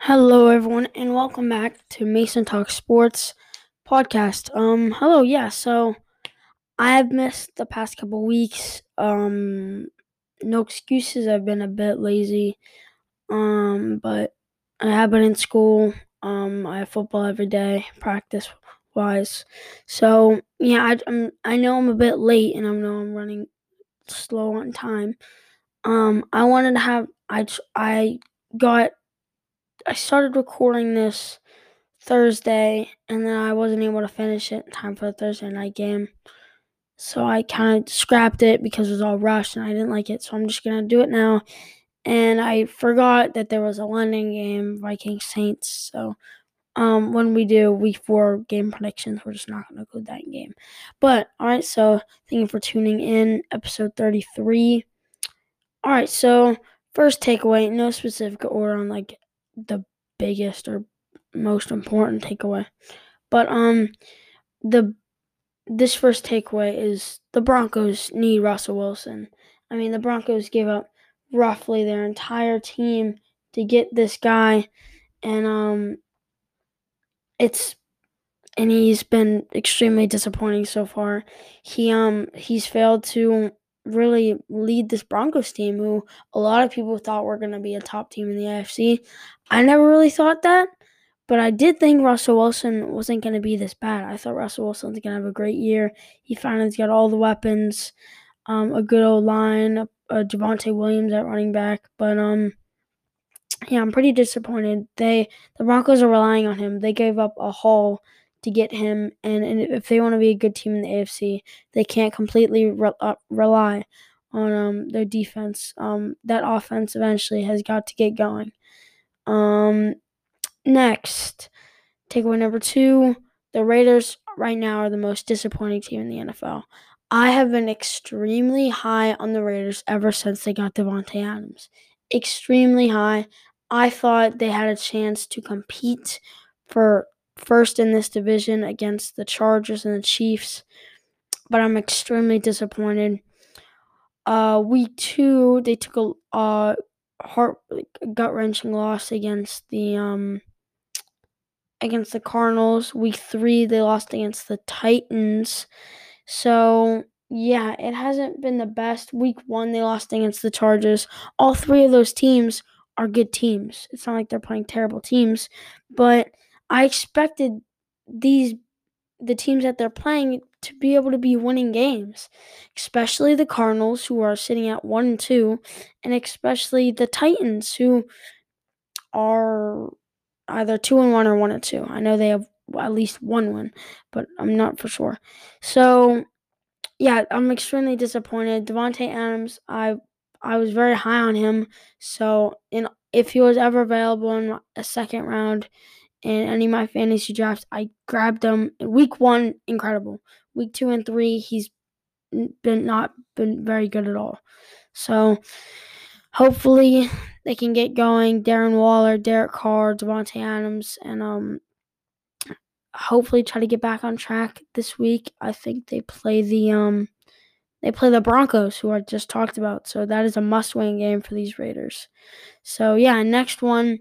Hello, everyone, and welcome back to Mason Talk Sports podcast. Um, hello, yeah. So I have missed the past couple weeks. Um, no excuses. I've been a bit lazy. Um, but I have been in school. Um, I have football every day, practice wise. So yeah, I, I'm. I know I'm a bit late, and I know I'm running slow on time. Um, I wanted to have. I I got I started recording this Thursday, and then I wasn't able to finish it in time for the Thursday night game. So I kind of scrapped it because it was all rushed and I didn't like it. So I'm just gonna do it now. And I forgot that there was a London game, Vikings Saints. So um, when we do week four game predictions, we're just not gonna include that game. But all right, so thank you for tuning in, episode 33. All right, so first takeaway, no specific order on like the biggest or most important takeaway. But um the this first takeaway is the Broncos need Russell Wilson. I mean, the Broncos gave up roughly their entire team to get this guy and um it's and he's been extremely disappointing so far. He um he's failed to really lead this Broncos team, who a lot of people thought were going to be a top team in the AFC. I never really thought that, but I did think Russell Wilson wasn't going to be this bad. I thought Russell Wilson was going to have a great year. He finally's got all the weapons, um, a good old line, uh, Javonte Williams at running back, but um. Yeah, I'm pretty disappointed. They the Broncos are relying on him. They gave up a haul to get him. And, and if they want to be a good team in the AFC, they can't completely re- uh, rely on um, their defense. Um, that offense eventually has got to get going. Um, next, takeaway number two the Raiders right now are the most disappointing team in the NFL. I have been extremely high on the Raiders ever since they got Davante Adams. Extremely high. I thought they had a chance to compete for first in this division against the Chargers and the Chiefs, but I'm extremely disappointed. Uh, week two, they took a uh, heart gut wrenching loss against the um against the Cardinals. Week three, they lost against the Titans. So yeah, it hasn't been the best. Week one, they lost against the Chargers. All three of those teams are good teams. It's not like they're playing terrible teams, but I expected these the teams that they're playing to be able to be winning games, especially the Cardinals who are sitting at 1 and 2 and especially the Titans who are either 2 and 1 or 1 and 2. I know they have at least one win, but I'm not for sure. So, yeah, I'm extremely disappointed. Davante Adams, I I was very high on him. So, in if he was ever available in a second round, in any of my fantasy drafts. I grabbed him week one, incredible. Week two and three, he's been not been very good at all. So hopefully they can get going. Darren Waller, Derek Carr, Davante Adams, and um hopefully try to get back on track this week. I think they play the um they play the Broncos, who I just talked about. So that is a must-win game for these Raiders. So yeah, next one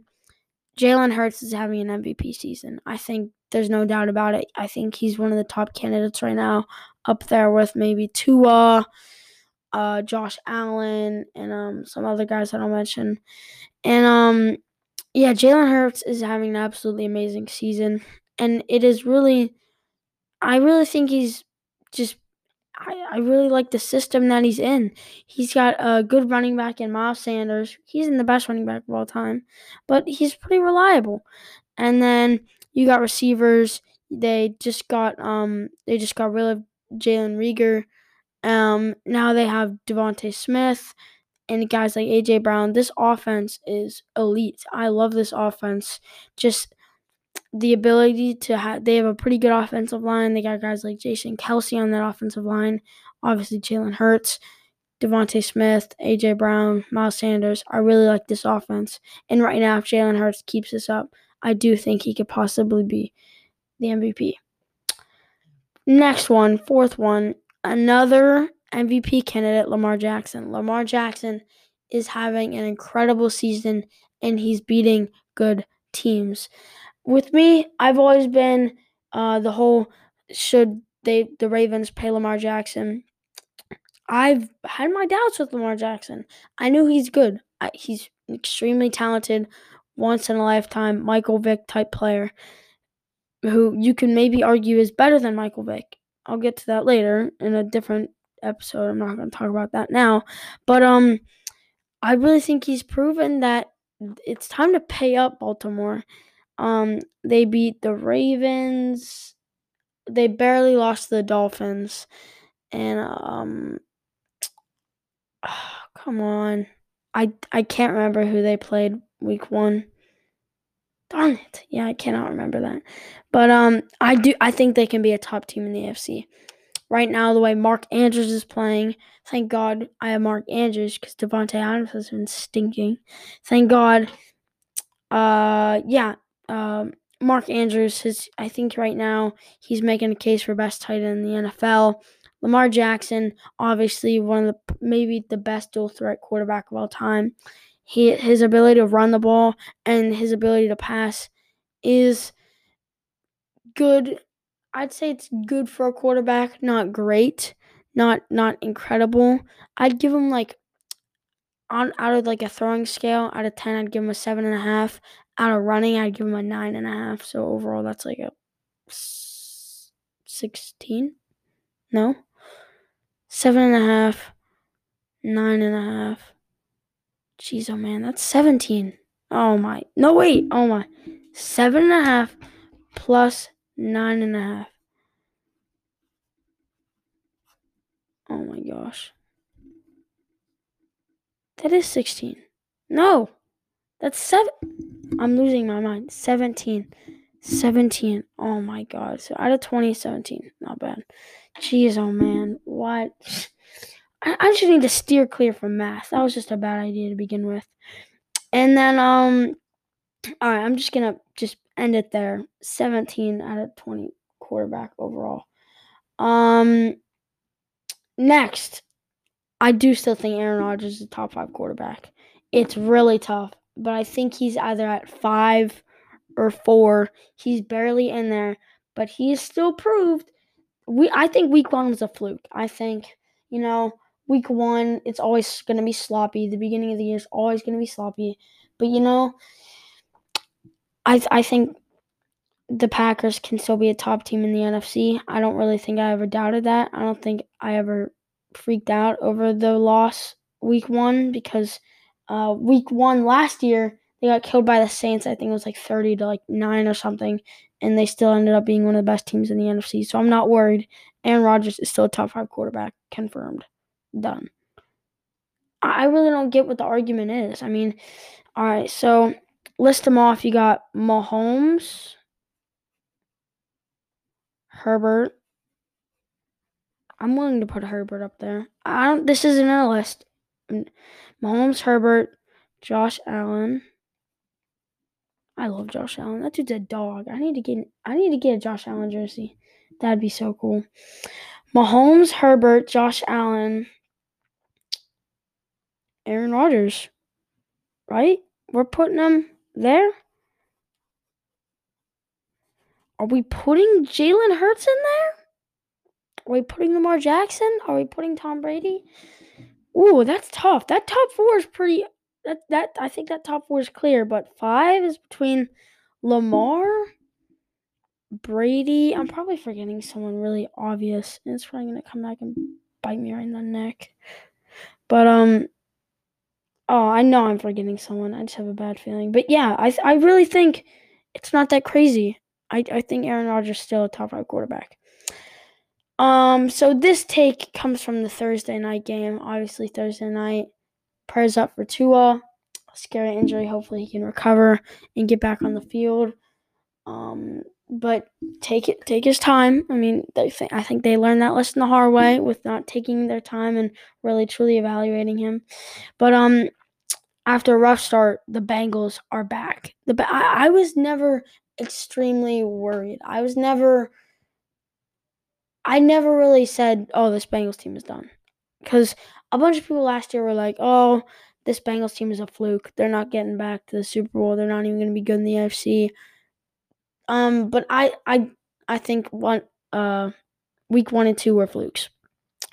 Jalen Hurts is having an MVP season. I think there's no doubt about it. I think he's one of the top candidates right now, up there with maybe Tua, uh, Josh Allen, and um, some other guys that I'll mention. And um, yeah, Jalen Hurts is having an absolutely amazing season, and it is really, I really think he's just I, I really like the system that he's in. He's got a good running back in Miles Sanders. He's in the best running back of all time, but he's pretty reliable. And then you got receivers. They just got um they just got rid of Jalen Reagor. Um now they have DeVonta Smith and guys like AJ Brown. This offense is elite. I love this offense. Just the ability to have they have a pretty good offensive line. They got guys like Jason Kelce on that offensive line. Obviously Jalen Hurts, DeVonta Smith, AJ Brown, Miles Sanders. I really like this offense. And right now, if Jalen Hurts keeps this up, I do think he could possibly be the MVP. Next one, fourth one, another MVP candidate, Lamar Jackson. Lamar Jackson is having an incredible season and he's beating good teams. With me, I've always been uh, the whole should they the Ravens pay Lamar Jackson. I've had my doubts with Lamar Jackson. I knew he's good. I, he's extremely talented, once in a lifetime Michael Vick type player who you can maybe argue is better than Michael Vick. I'll get to that later in a different episode. I'm not going to talk about that now. But um I really think he's proven that it's time to pay up Baltimore. Um they beat the Ravens. They barely lost the Dolphins. And um oh, come on. I I can't remember who they played week 1. Darn it. Yeah, I cannot remember that. But um I do I think they can be a top team in the AFC. Right now, the way Mark Andrews is playing, thank God I have Mark Andrews because Davante Adams has been stinking. Thank God. Uh yeah. Um Mark Andrews I think right now he's making a case for best tight end in the NFL. Lamar Jackson, obviously one of the maybe the best dual threat quarterback of all time. He his ability to run the ball and his ability to pass is good. I'd say it's good for a quarterback, not great, not not incredible. I'd give him like on out of like a throwing scale out of ten, I'd give him a seven and a half. Out of running, I'd give him a nine and a half. So overall, that's like a sixteen. No, seven and a half, nine and a half. Jeez, oh man, that's 17. Oh my. No, wait. Oh my. Seven and a half plus nine and a half. Oh my gosh. That is 16. No. That's seven. I'm losing my mind. 17. 17. Oh my god. So out of 20, 17. Not bad. Jeez, oh man. What? I, I just need to steer clear from math. That was just a bad idea to begin with. And then um all right, I'm just to just end it there. 17 out of 20 quarterback overall. Um next, I do still think Aaron Rodgers is a top 5 quarterback. It's really tough, but I think he's either at 5 or 4. He's barely in there, but he is still proved we I think week 1 was a fluke. I think, you know, week one, it's always going to be sloppy. The beginning of the year is always going to be sloppy. But, you know, I, I think the Packers can still be a top team in the NFC. I don't really think I ever doubted that. I don't think I ever freaked out over the loss week one because uh, week one last year, they got killed by the Saints. I think it was like 30 to like 9 or something. And they still ended up being one of the best teams in the NFC. So I'm not worried. Aaron Rodgers is still a top five quarterback, confirmed done. I really don't get what the argument is. I mean, all right, so list them off. You got Mahomes, Herbert. I'm willing to put Herbert up there. I don't. This isn't in a list. Mahomes, Herbert, Josh Allen. I love Josh Allen. That dude's a dog. I need to get. I need to get a Josh Allen jersey. That'd be so cool. Mahomes, Herbert, Josh Allen. Aaron Rodgers, right? We're putting them there. Are we putting Jalen Hurts in there? Are we putting Lamar Jackson? Are we putting Tom Brady? Ooh, that's tough. That top four is pretty. That that I think that top four is clear, but five is between Lamar, Brady. I'm probably forgetting someone really obvious, and it's probably gonna come back and bite me right in the neck. But um, Oh, I know I'm forgetting someone. I just have a bad feeling. But yeah, I I really think it's not that crazy. I I think Aaron Rodgers is still a top five quarterback. Um, so this take comes from the Thursday night game. Obviously, Thursday night. Prayers up for Tua. Scary injury. Hopefully, he can recover and get back on the field. Um, but take it, take his time. I mean, they th- I think they learned that lesson the hard way with not taking their time and really truly evaluating him. But um, after a rough start, the Bengals are back. The I, I was never extremely worried. I was never. I never really said, "Oh, this Bengals team is done," because a bunch of people last year were like, "Oh, this Bengals team is a fluke. They're not getting back to the Super Bowl. They're not even going to be good in the AFC. Um, but I I I think one uh week one and two were flukes.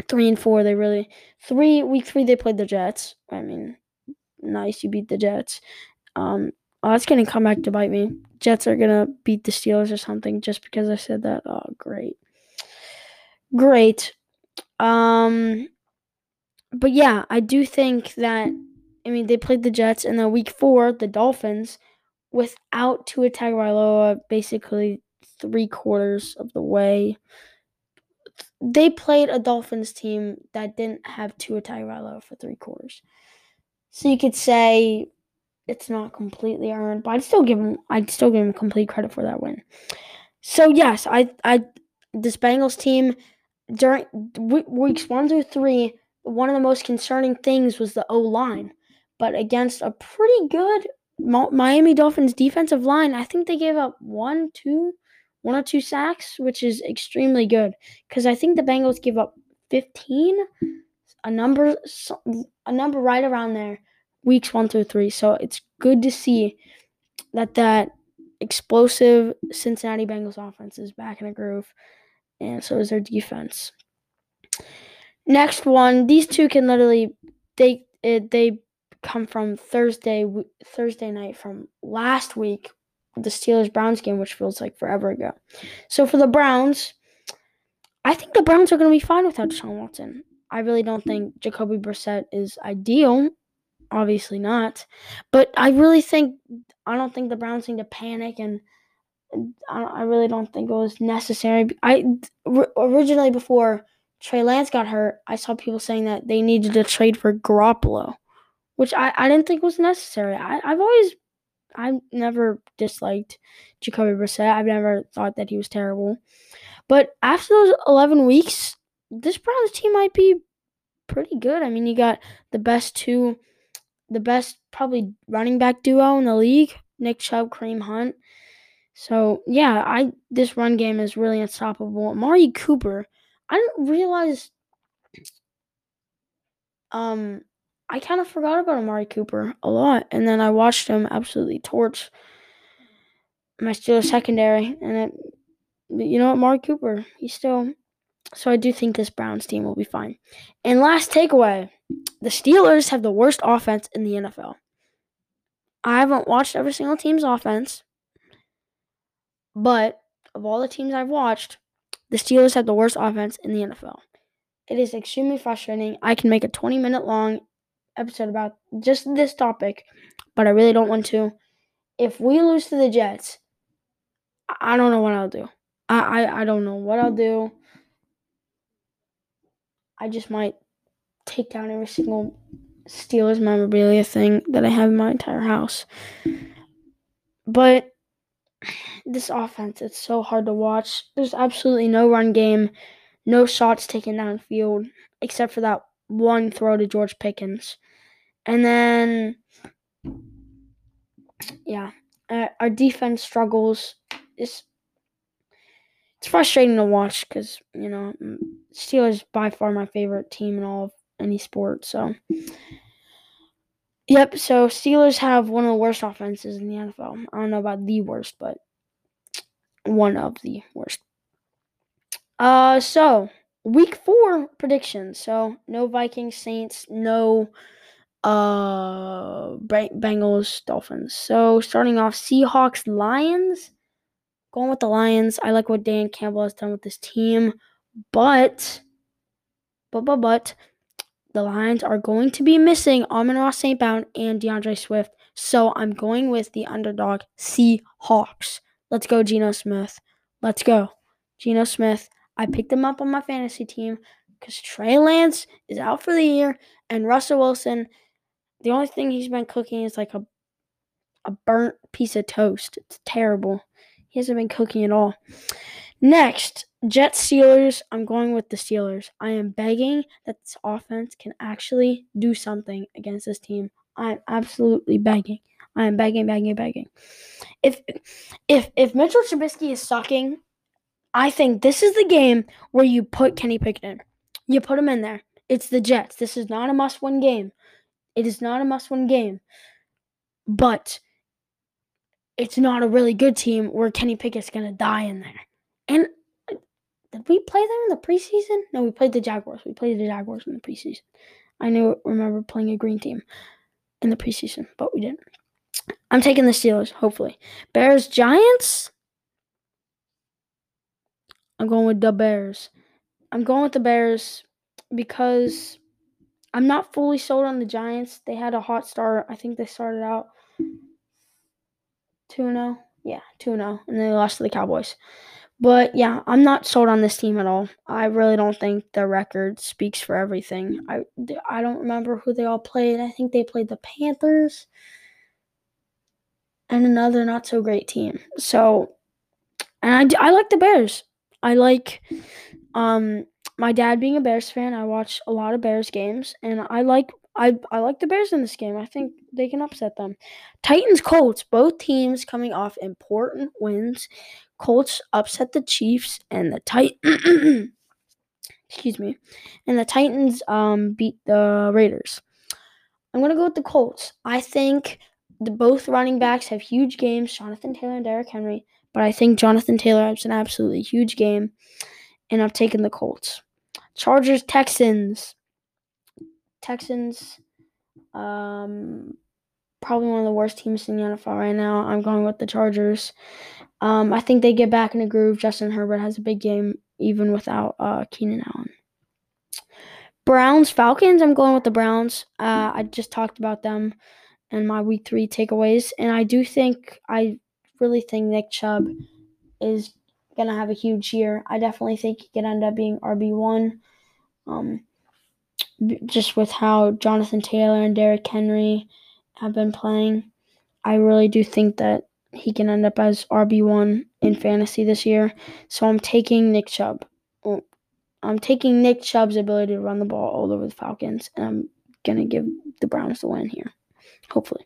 Three and four, they really three week three they played the Jets. I mean, nice you beat the Jets. Um, oh, it's gonna come back to bite me. Jets are gonna beat the Steelers or something just because I said that. Oh, great, great. Um, but yeah, I do think that. I mean, they played the Jets, and then week four, the Dolphins, without Tua Tagovailoa, basically three quarters of the way. They played a Dolphins team that didn't have Tua Tagovailoa for three quarters, so you could say it's not completely earned, but I'd still give him I'd still give him complete credit for that win. So yes, I I this Bengals team during weeks mm-hmm. one through three, one of the most concerning things was the O line, but against a pretty good Miami Dolphins defensive line, I think they gave up one, two, one or two sacks, which is extremely good. Because I think the Bengals give up 15, a number, a number right around there, weeks one through three. So it's good to see that that explosive Cincinnati Bengals offense is back in a groove, and so is their defense. Next one, these two can literally they they come from Thursday Thursday night from last week the Steelers Browns game, which feels like forever ago. So for the Browns, I think the Browns are going to be fine without Sean Watson. I really don't think Jacoby Brissett is ideal. Obviously not. But I really think, I don't think the Browns need to panic and I, really don't think it was necessary. I originally before Trey Lance got hurt, I saw people saying that they needed to trade for Garoppolo, which I, I didn't think was necessary. I, I've always I've never disliked Jacoby Brissett. I've never thought that he was terrible. But after those 11 weeks, this Browns team might be pretty good. I mean, you got the best two, the best probably running back duo in the league, Nick Chubb, Kareem Hunt. So yeah, I this run game is really unstoppable. Amari Cooper, I didn't realize um I kind of forgot about Amari Cooper a lot, and then I watched him absolutely torch my Steelers secondary, and it, you know what, Amari Cooper, he's still. So I do think this Browns team will be fine. And last takeaway, the Steelers have the worst offense in the NFL. I haven't watched every single team's offense, but of all the teams I've watched, the Steelers have the worst offense in the NFL. It is extremely frustrating. I can make a 20 minute long episode about just this topic, but I really don't want to. If we lose to the Jets, I don't know what I'll do. I, I, I don't know what I'll do. I just might take down every single Steelers memorabilia thing that I have in my entire house. But this offense, it's so hard to watch. There's absolutely no run game, no shots taken downfield, except for that one throw to George Pickens. And then, yeah, uh, our defense struggles. It's it's frustrating to watch because you know Steelers by far my favorite team in all of any sport. So, yep. So Steelers have one of the worst offenses in the NFL. I don't know about the worst, but one of the worst. Uh, so week four predictions. So no Vikings, Saints, no uh, Bengals, Dolphins. So starting off, Seahawks, Lions. Going with the Lions. I like what Dan Campbell has done with this team, but, but, but, but, the Lions are going to be missing Amon-Ra St. Brown and D'Andre Swift. So I'm going with the underdog Seahawks. Let's go, Geno Smith. Let's go. Geno Smith. I picked him up on my fantasy team because Trey Lance is out for the year and Russell Wilson the only thing he's been cooking is like a a burnt piece of toast. It's terrible. He hasn't been cooking at all. Next, Jets Steelers. I'm going with the Steelers. I am begging that this offense can actually do something against this team. I'm absolutely begging. I am begging, begging, begging. If if if Mitchell Trubisky is sucking, I think this is the game where you put Kenny Pickett in. You put him in there. It's the Jets. This is not a must-win game It is not a must win game, but it's not a really good team where Kenny Pickett's to die in there. And uh, did we play them in the preseason? No, we played the Jaguars. We played the Jaguars in the preseason. I knew remember playing a green team in the preseason, but we didn't. I'm taking the Steelers, hopefully. Bears Giants. I'm going with the Bears. I'm going with the Bears because I'm not fully sold on the Giants. They had a hot start. I think they started out 2 0. Yeah, 2 0. And they lost to the Cowboys. But yeah, I'm not sold on this team at all. I really don't think the record speaks for everything. I, I don't remember who they all played. I think they played the Panthers and another not so great team. So, and I, I like the Bears. I like um my dad being a Bears fan. I watch a lot of Bears games, and I like I I like the Bears in this game. I think they can upset them. Titans Colts, both teams coming off important wins. Colts upset the Chiefs and the Titan excuse me. And the Titans um beat the Raiders. I'm gonna go with the Colts. I think the both running backs have huge games, Jonathan Taylor and Derrick Henry, but I think Jonathan Taylor has an absolutely huge game, and I've taken the Colts. Chargers Texans. Texans, um, probably one of the worst teams in the NFL right now. I'm going with the Chargers. Um, I think they get back in a groove. Justin Herbert has a big game even without uh, Keenan Allen. Browns Falcons. I'm going with the Browns. Uh, I just talked about them in my week three takeaways, and I do think I really think Nick Chubb is gonna have a huge year. I definitely think he could end up being RB one. Um, just with how Jonathan Taylor and Derrick Henry have been playing, I really do think that he can end up as RB1 in fantasy this year. So I'm taking Nick Chubb. I'm taking Nick Chubb's ability to run the ball all over the Falcons, and I'm going to give the Browns the win here. Hopefully.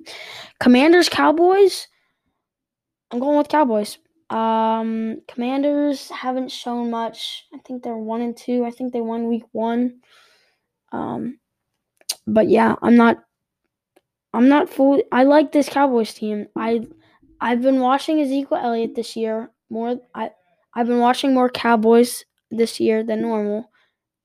Commanders, Cowboys. I'm going with Cowboys. Um, Commanders haven't shown much. I think they're one and two. I think they won week one. Um, but yeah, I'm not. I'm not fully. I like this Cowboys team. I, I've been watching Ezekiel Elliott this year more. I, I've been watching more Cowboys this year than normal,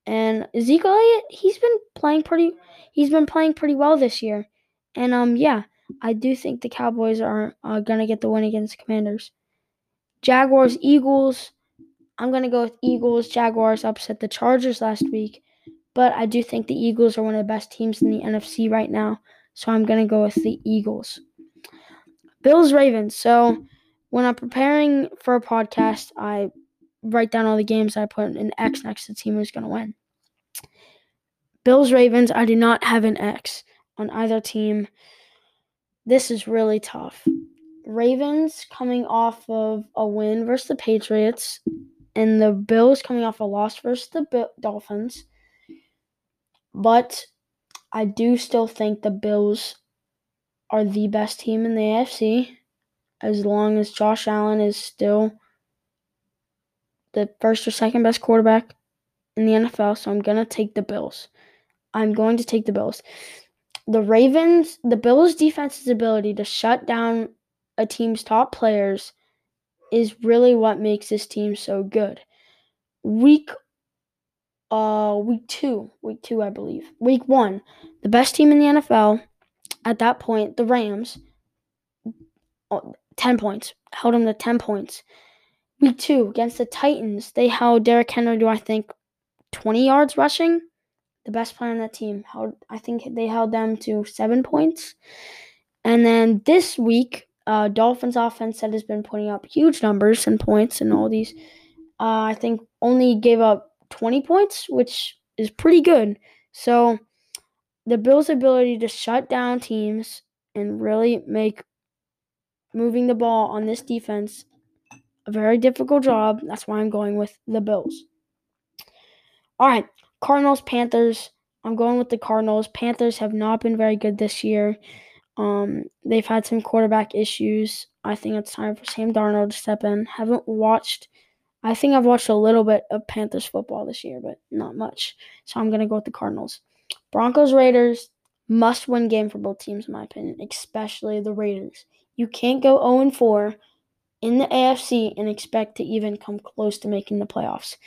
and Ezekiel Elliott, he's been playing pretty. He's been playing pretty well this year, and um, yeah, I do think the Cowboys are uh, gonna get the win against Commanders. Jaguars, Eagles. I'm gonna go with Eagles. Jaguars upset the Chargers last week. But I do think the Eagles are one of the best teams in the NFC right now. So I'm going to go with the Eagles. Bills Ravens. So when I'm preparing for a podcast, I write down all the games. I put an X next to the team who's going to win. Bills Ravens. I do not have an X on either team. This is really tough. Ravens coming off of a win versus the Patriots, and the Bills coming off a loss versus the Dolphins. But I do still think the Bills are the best team in the AFC as long as Josh Allen is still the first or second best quarterback in the NFL. So I'm going to take the Bills. I'm going to take the Bills. The Ravens, the Bills' defense's ability to shut down a team's top players is really what makes this team so good. Week uh week two, week two, I believe. Week one, the best team in the NFL at that point, the Rams, oh, 10 points, held them to 10 points. Week two, against the Titans, they held Derrick Henry to, I think, 20 yards rushing. The best player on that team held, I think they held them to seven points. And then this week, uh, Dolphins offense that has been putting up huge numbers and points and all these, uh, I think only gave up 20 points, which is pretty good. So the Bills' ability to shut down teams and really make moving the ball on this defense a very difficult job. That's why I'm going with the Bills. All right, Cardinals, Panthers. I'm going with the Cardinals. Panthers have not been very good this year. Um, they've had some quarterback issues. I think it's time for Sam Darnold to step in. Haven't watched I think I've watched a little bit of Panthers football this year, but not much. So I'm going to go with the Cardinals. Broncos, Raiders. must win game for both teams, in my opinion, especially the Raiders. You can't go 0 4 in the AFC and expect to even come close to making the playoffs.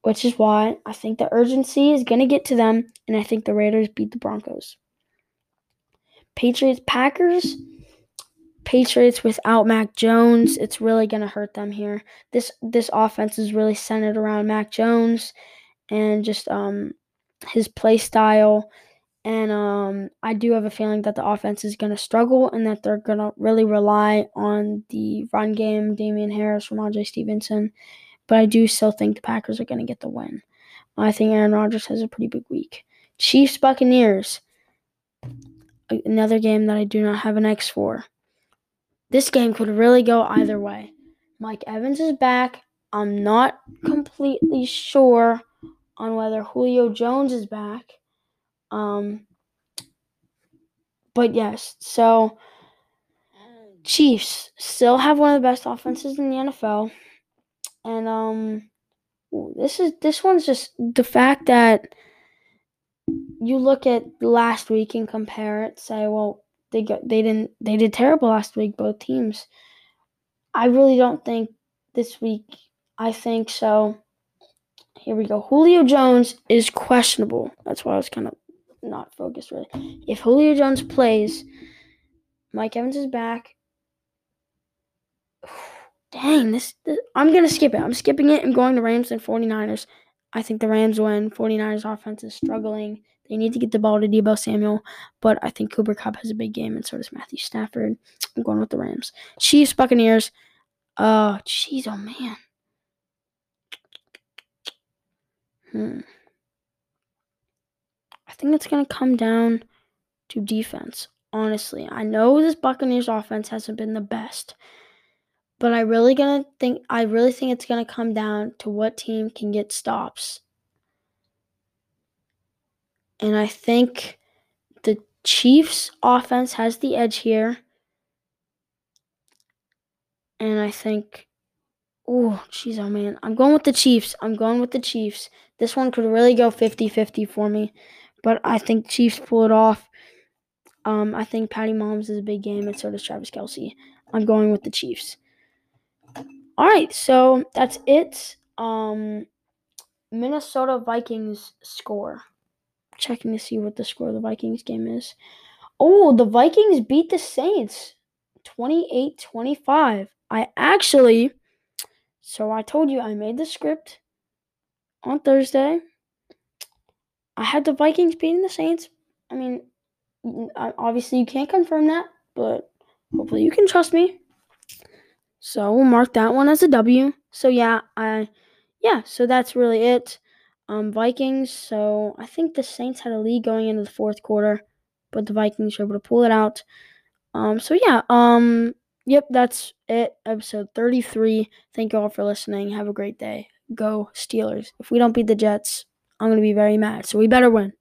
Which is why I think the urgency is going to get to them, and I think the Raiders beat the Broncos. Patriots Packers. Patriots without Mac Jones, it's really going to hurt them here. This this offense is really centered around Mac Jones and just um his play style and um, I do have a feeling that the offense is going to struggle and that they're going to really rely on the run game, Damien Harris, Rhamondre Stevenson. But I do still think the Packers are going to get the win. I think Aaron Rodgers has a pretty big week. Chiefs Buccaneers. Another game that I do not have an X for. This game could really go either way. Mike Evans is back. I'm not completely sure on whether Julio Jones is back. Um, but yes, so Chiefs still have one of the best offenses in the NFL, and um, this is this one's just the fact that you look at last week and compare it. Say, well, they got they didn't they did terrible last week, both teams. I really don't think this week. I think so. Here we go. Julio Jones is questionable. That's why I was kind of not focused really. If Julio Jones plays, Mike Evans is back. Dang, this, this I'm gonna skip it. I'm skipping it and going to Rams and 49ers. I think the Rams win. 49ers offense is struggling. They need to get the ball to Deebo Samuel, but I think Cooper Kupp has a big game, and so does Matthew Stafford. I'm going with the Rams. Chiefs, Buccaneers. Oh, jeez, oh man. Hmm. I think it's going to come down to defense. Honestly, I know this Buccaneers offense hasn't been the best, but I really gonna think I really think it's gonna come down to what team can get stops. And I think the Chiefs offense has the edge here. And I think oh, jeez, oh man. I'm going with the Chiefs. I'm going with the Chiefs. This one could really go 50-50 for me but I think Chiefs pull it off. Um, I think Patty Mahomes is a big game, and so does Travis Kelce. I'm going with the Chiefs. All right, so that's it. Um, Minnesota Vikings score. Checking to see what the score of the Vikings game is. Oh, the Vikings beat the Saints 28 25. I actually, so I told you I made the script on Thursday. I had the Vikings beating the Saints. I mean, obviously you can't confirm that, but hopefully you can trust me. So we'll mark that one as a W. So yeah, I yeah, so that's really it. Um Vikings, so I think the Saints had a lead going into the fourth quarter, but the Vikings were able to pull it out. Um so yeah, um yep, that's it. Episode 33. Thank you all for listening. Have a great day. Go Steelers. If we don't beat the Jets, I'm going to be very mad. So we better win.